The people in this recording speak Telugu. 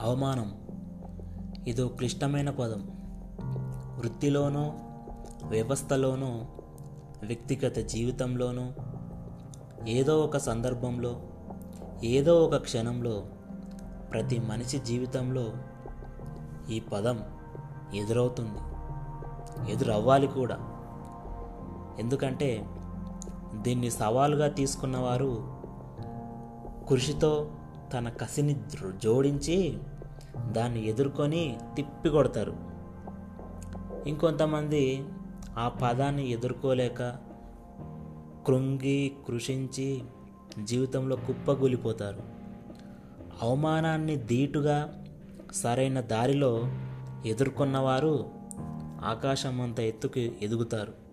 అవమానం. ఇదో క్లిష్టమైన పదం. వృత్తిలోనూ వ్యవస్థలోనూ వ్యక్తిగత జీవితంలోనూ ఏదో ఒక సందర్భంలో ఏదో ఒక క్షణంలో ప్రతి మనిషి జీవితంలో ఈ పదం ఎదురవుతుంది. ఎదురవ్వాలి కూడా. ఎందుకంటే దీన్ని సవాలుగా తీసుకున్నవారు కృషితో తన కసిని జోడించి దాన్ని ఎదుర్కొని తిప్పి కొడతారు. ఇంకొంతమంది ఆ పదాన్ని ఎదుర్కోలేక కృంగి కృషించి జీవితంలో కుప్పగూలిపోతారు. అవమానాన్ని ధీటుగా సరైన దారిలో ఎదుర్కొన్నవారు ఆకాశం అంత ఎత్తుకు ఎదుగుతారు.